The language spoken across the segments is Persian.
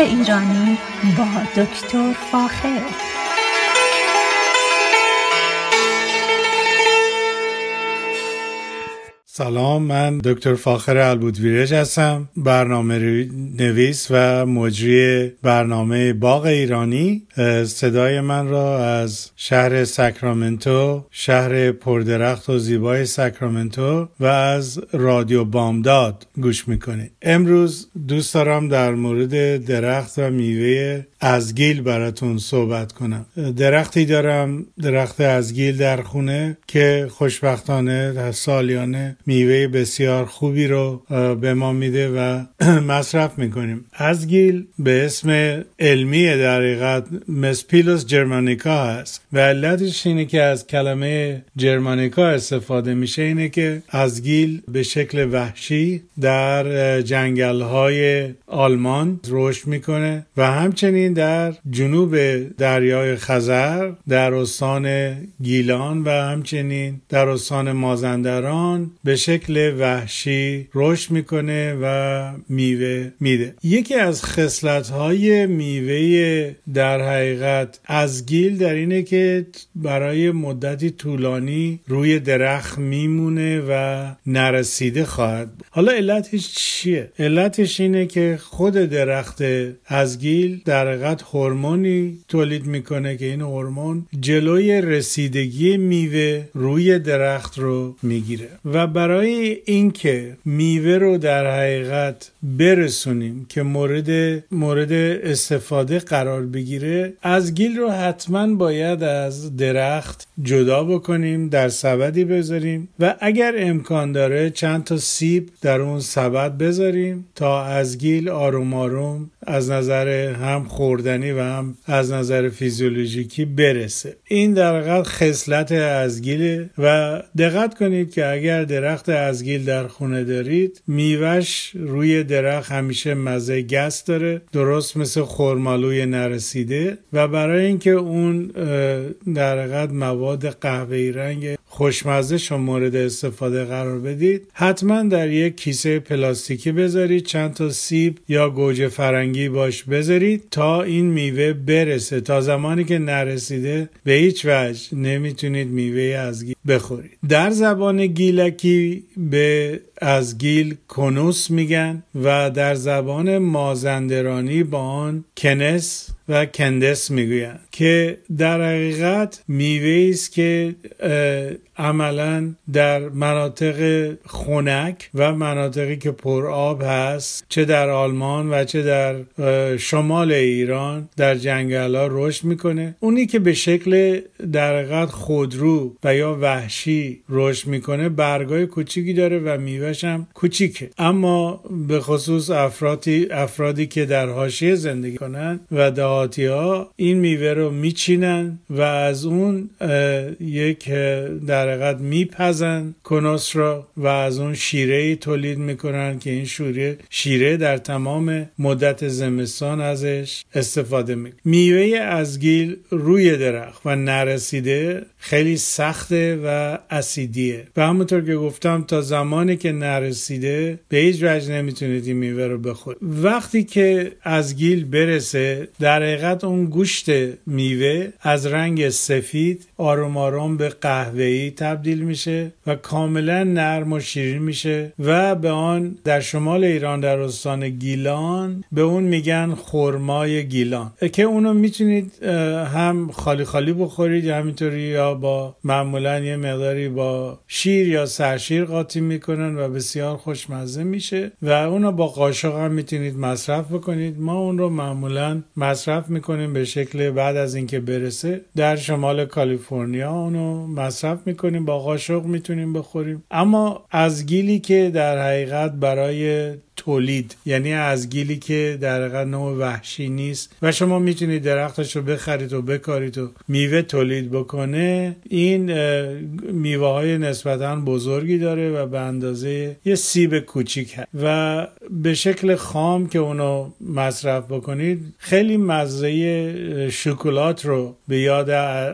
ایرانی با دکتر فاخر. سلام من دکتر فاخر البودویرج هستم برنامه نویس و مجری برنامه باغ ایرانی. صدای من را از شهر ساکرامنتو شهر پردرخت و زیبای ساکرامنتو و از رادیو بامداد گوش می‌کنید. امروز دوست دارم در مورد درخت و میوه ازگیل براتون صحبت کنم. درختی دارم درخت ازگیل در خونه که خوشبختانه سالیانه میوه بسیار خوبی رو به ما میده و مصرف می‌کنیم. ازگیل به اسم علمی در حقیقت مسپیلوس جرمانیکا هست و علتش اینه که از کلمه جرمانیکا استفاده میشه اینه که ازگیل به شکل وحشی در جنگل های آلمان رشد می‌کنه و همچنین در جنوب دریای خزر در استان گیلان و همچنین در استان مازندران به شکل وحشی رشد می‌کنه و میوه میده. یکی از خصلت های میوه در حقیقت از گیل در اینه که برای مدتی طولانی روی درخت میمونه و نرسیده خواهد بود. حالا علتش چیه؟ علتش اینه که خود درخت ازگیل در حقیقت هورمونی تولید می‌کنه که این هورمون جلوی رسیدگی میوه روی درخت رو می‌گیره. و برای اینکه میوه رو در حقیقت برسونیم که مورد مورد استفاده قرار بگیره از گیل رو حتما باید از درخت جدا بکنیم در سبدی بذاریم و اگر امکان داره چند تا سیب در اون سبد بذاریم تا از گیل آروم آروم از نظر هم خوردنی و هم از نظر فیزیولوژیکی برسه. این در حقیقت خصلت ازگیله و دقت کنید که اگر درخت ازگیل در خونه دارید میوش روی درخت همیشه مزه گس داره درست مثل خرمالوی نرسیده و برای اینکه اون در حقیقت مواد قهوه‌ای رنگ خوشمزه شما مورد استفاده قرار بدید حتما در یک کیسه پلاستیکی بذارید چند تا سیب یا گوجه فرنگی باش بذارید تا این میوه برسه. تا زمانی که نرسیده به هیچ وجه نمی‌تونید میوه از گیل بخورید. در زبان گیلکی به از گیل کنوس میگن و در زبان مازندرانی با آن کنس و کندس می‌گویند که در حقیقت میوه است که عملا در مناطق خنک و مناطقی که پر آب هست چه در آلمان و چه در شمال ایران در جنگل رشد می‌کنه. اونی که به شکل در حقیقت خودرو و یا وحشی رشد می‌کنه برگای کوچیکی داره و میوهش هم کوچیکه. اما به خصوص افرادی افرادی که در حاشیه زندگی کنن و دهاتی ها این میوه رو میچینن و از اون یک در حقیقت میپزن کنوس را و از اون شیره ای تولید می‌کنن که این شیره شیره در تمام مدت زمستان ازش استفاده می‌کنه میوه ازگیل روی درخت و نرسیده خیلی سخته و اسیدیه. و همونطور که گفتم تا زمانی که نرسیده به هیچ وجه نمی‌تونید این میوه رو بخورید. وقتی که ازگیل برسه در حقیقت اون گوشت میوه از رنگ سفید آروم آروم به قهوه‌ای تبدیل میشه و کاملا نرم و شیرین میشه و به آن در شمال ایران در استان گیلان به اون میگن خرمای گیلان. که اونو می‌تونید هم خالی خالی بخورید همینطوری یا با معمولا یه مقداری با شیر یا سرشیر قاطی می‌کنن و بسیار خوشمزه میشه و اونو با قاشق هم می‌تونید مصرف بکنید. ما اون رو معمولا مصرف می‌کنیم به شکل بعد از اینکه برسه. در شمال کالیفرنیا اونو مصرف می‌کنیم با قاشق می‌تونیم بخوریم. اما از گیلی که در حقیقت برای تولید یعنی از گیلی که در نوع وحشی نیست. و شما می‌تونید درختش رو بخرید و بکارید و میوه تولید بکنه. این میوه های نسبتا بزرگی داره و به اندازه یه سیب کوچیک هست. و به شکل خام که اونو مصرف بکنید خیلی مزه شکلات رو به یاد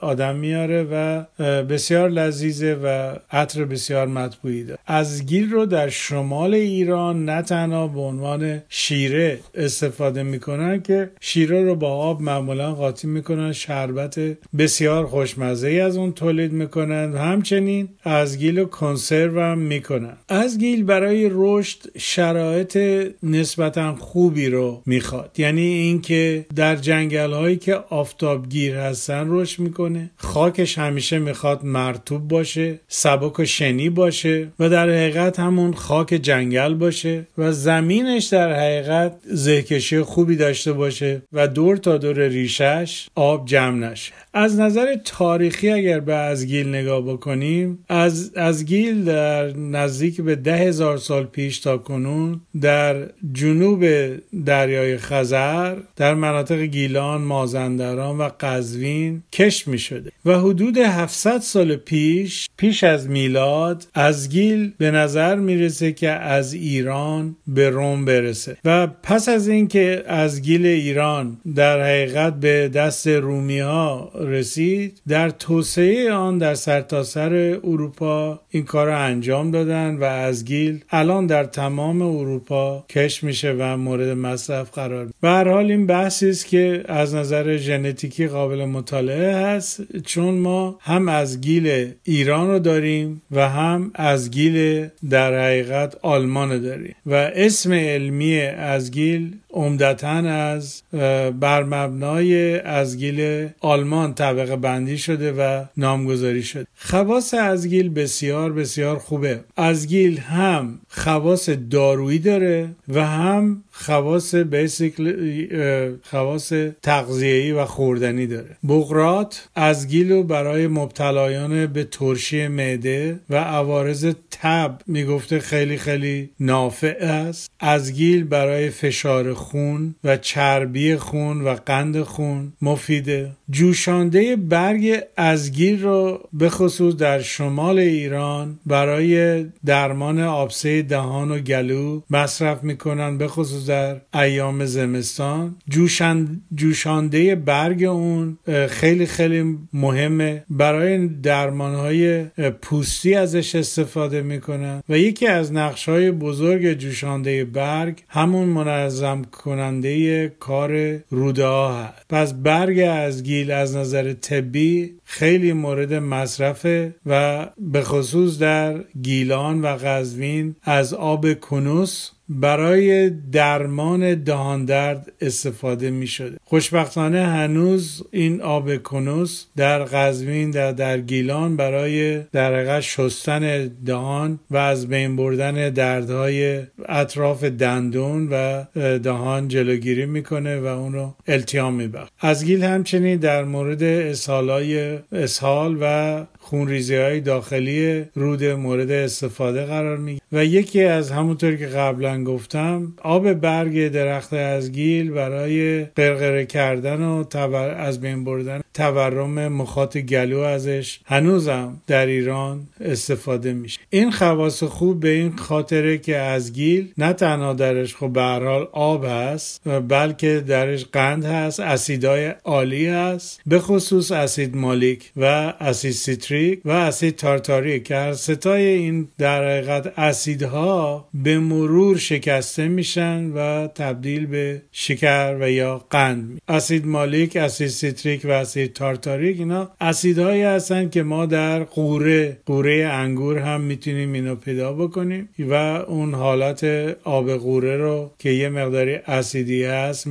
آدم میاره و بسیار لذیذه و عطر بسیار مطبوعی داره. از گیل رو در شمال ایران نه تنها به عنوان شیره استفاده می‌کنن که شیره رو با آب معمولا قاطی می‌کنن شربت بسیار خوشمزه از اون تولید می‌کنن. همچنین از گیل و کنسرو هم می‌کنن. از گیل برای رشد شرایط نسبتا خوبی رو می‌خواد. یعنی اینکه در جنگل هایی که آفتابگیر هستن رشد می‌کنه. خاکش همیشه می‌خواد مرتوب باشه سبک و شنی باشه و در حقیقت همون خاک جنگل باشه و زمینش در حقیقت زهکشی خوبی داشته باشه و دور تا دور ریشش آب جمع نشه. از نظر تاریخی اگر به ازگیل نگاه بکنیم از ازگیل در نزدیک به ده هزار سال پیش تا کنون در جنوب دریای خزر در مناطق گیلان، مازندران و قزوین کشت می شده و حدود 700 سال پیش پیش از میلاد ازگیل به نظر می‌رسه که از ایران به روم برسه و پس از اینکه ازگیل ایران در حقیقت به دست رومی ها رسید در توسعه آن در سرتاسر سر اروپا این کار رو انجام دادن و ازگیل الان در تمام اروپا کش میشه و مورد مصرف قرار به هر حال این بحثی است که از نظر ژنتیکی قابل مطالعه هست چون ما هم از گیل ایران رو داریم و هم از گیل در حقیقت آلمان داریم. و اسم علمی از گیل عمدتا از بر مبنای ازگیل آلمان طبقه بندی شده و نامگذاری شده. خواص ازگیل بسیار بسیار خوبه. ازگیل هم خواص دارویی داره و هم خواص بیسیکل خواص تغذیه‌ای و خوردنی داره. بغرات از گیلو برای مبتلایان به ترشی معده و عوارض تب می‌گفته خیلی خیلی نافع است. از گیل برای فشار خون و چربی خون و قند خون مفیده. جوشانده برگ ازگیر رو به خصوص در شمال ایران برای درمان آبسه دهان و گلو مصرف می‌کنن به خصوص در ایام زمستان. جوشند جوشانده برگ اون خیلی خیلی مهمه. برای درمان های پوستی ازش استفاده می‌کنن و یکی از نقش های بزرگ جوشانده برگ همون منظم کننده کار روده ها هست. پس برگ از گیل از نظر طبی خیلی مورد مصرفه و به خصوص در گیلان و قزوین از آب کنوس برای درمان دهان درد استفاده می شده خوشبختانه هنوز این آب کنوس در قزوین در, در گیلان برای در شستن دهان و از بین بردن دردهای اطراف دندون و دهان جلوگیری می‌کنه و اون رو التیام میبخش از گیل همچنین در مورد اسهالای اسهال و خونریزی های داخلی رود مورد استفاده قرار می و یکی از همونطور که قبلا گفتم آب برگ درخت ازگیل برای قرقره کردن و از بین بردن تورم مخاط گلو ازش هنوزم در ایران استفاده میشه. این خواص خوب به این خاطره که ازگیل نه تنها درش خب به آب هست بلکه درش قند هست اسیدای آلی هست به خصوص اسید مالیک و اسید سیتریک و اسید تارتاریک که هر سه تای این در حقیقت اسیدها به مرور شکسته میشن و تبدیل به شکر و یا قند اسید مالیک اسید سیتریک و اسید تارتاریک اینا اسیدهایی هستن که ما در غوره غوره انگور هم می‌تونیم اینو پیدا بکنیم و اون حالت آب قوره رو که یه مقداری اسیدی هست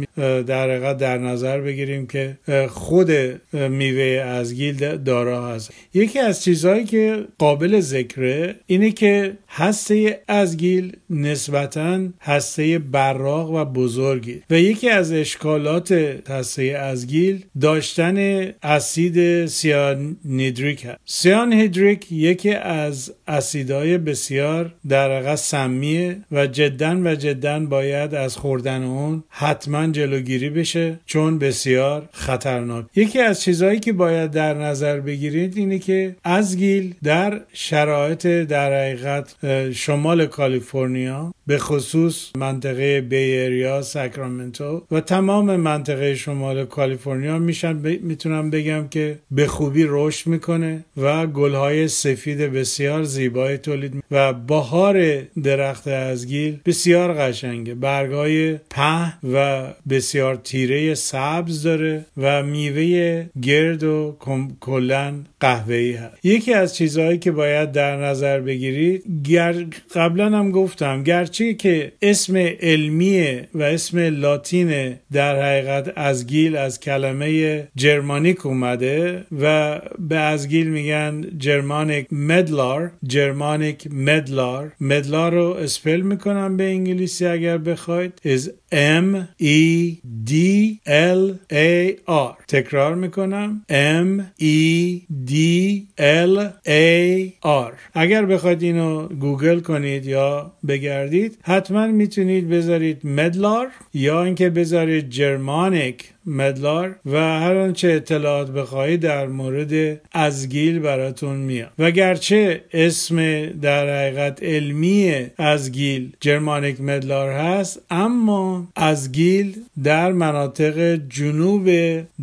در حقیقت در نظر بگیریم که خود میوه ازگیل دارا هست. یکی از چیزهایی که قابل ذکره اینه که هسته ازگیل نسبتا هسته براق و بزرگی و یکی از اشکالات هسته ازگیل داشتن اسید سیانیدریک هست. سیانهیدریک یکی از اسیدهای بسیار در سمیه و جدا و جدا باید از خوردن اون حتما جلوگیری بشه چون بسیار خطرناک. یکی از چیزهایی که باید در نظر بگیرید اینه که ازگیل در شرایط در حقیقت شمال کالیفرنیا به خصوص منطقه بیریا ساکرامنتو و تمام منطقه شمال کالیفرنیا میشن می‌تونم بگم که به خوبی رشد می‌کنه و گلهای سفید بسیار زیبای تولید و بهار درخت ازگیل بسیار قشنگه. برگای په و بسیار تیره سبز داره و میوه گرد و کلا قهوه‌ای هست یکی از چیزهایی که باید در نظر بگیرید گر قبلا هم گفتم گرچه که اسم علمی و اسم لاتین در حقیقت ازگیل از کلمه جرمانیک اومده و به ازگیل میگن جرمانیک مدلار جرمانیک مدلار. مدلار رو اسپل می‌کنم به انگلیسی اگر بخواید. is M E D L A R. تکرار می‌کنم. M E D L A R. اگر بخواید اینو گوگل کنید یا بگردید حتما می‌تونید بذارید مدلار یا اینکه بذارید جرمانیک مدلار و هر آنچه اطلاعات بخواهید در مورد ازگیل براتون میاد. و گرچه اسم در حقیقت علمی ازگیل جرمانیک مدلار هست اما ازگیل در مناطق جنوب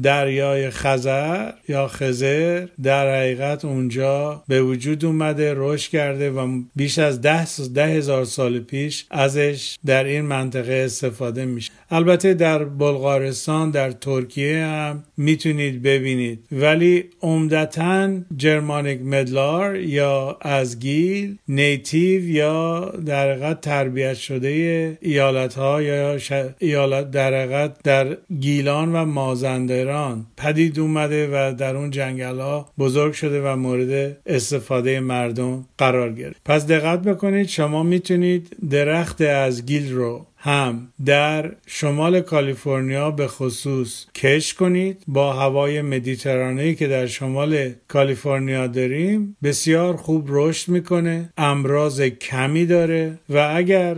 دریای خزر یا خزر در حقیقت اونجا به وجود اومده رشد کرده و بیش از ده, ده هزار سال پیش ازش در این منطقه استفاده میشه. البته در بلغارستان در ترکیه هم می‌تونید ببینید. ولی عمدتا جرمانیک مدلار یا ازگیل نیتیو یا در حقیقت تربیت شده ایالت ها یا ایالت در در گیلان و مازندران پدید اومده و در اون جنگل ها بزرگ شده و مورد استفاده مردم قرار گرفت. پس دقت بکنید شما می‌تونید درخت ازگیل رو هم در شمال کالیفرنیا به خصوص کش کنید. با هوای مدیترانه‌ای که در شمال کالیفرنیا داریم بسیار خوب رشد می‌کنه امراض کمی داره و اگر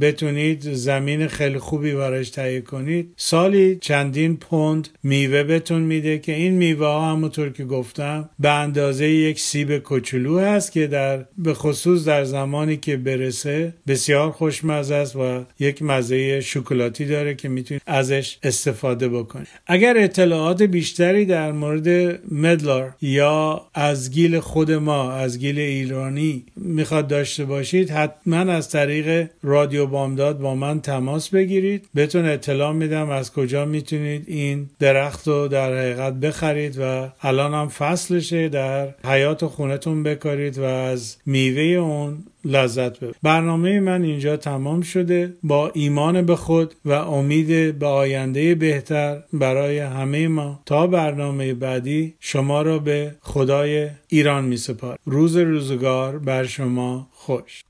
بتونید زمین خیلی خوبی براش تهیه کنید سالی چندین پوند میوه بتون میده که این میوه ها همونطور که گفتم به اندازه یک سیب کوچولو هست که در به خصوص در زمانی که برسه بسیار خوشمزه است و یک مزه شکلاتی داره که می‌تونید ازش استفاده بکنید اگر اطلاعات بیشتری در مورد مدلار یا از گیل خود ما از گیل ایرانی می‌خواد داشته باشید حتما از طریق رادیو بامداد با من تماس بگیرید. بهتون اطلاع میدم از کجا می‌تونید این درخت رو در حقیقت بخرید و الان هم فصلشه در حیات خونتون بکارید و از میوه اون لذت ببرید برنامه من اینجا تمام شده. با ایمان به خود و امید به آینده بهتر برای همه ما. تا برنامه بعدی شما را به خدای ایران می سپار روز روزگار بر شما خوش.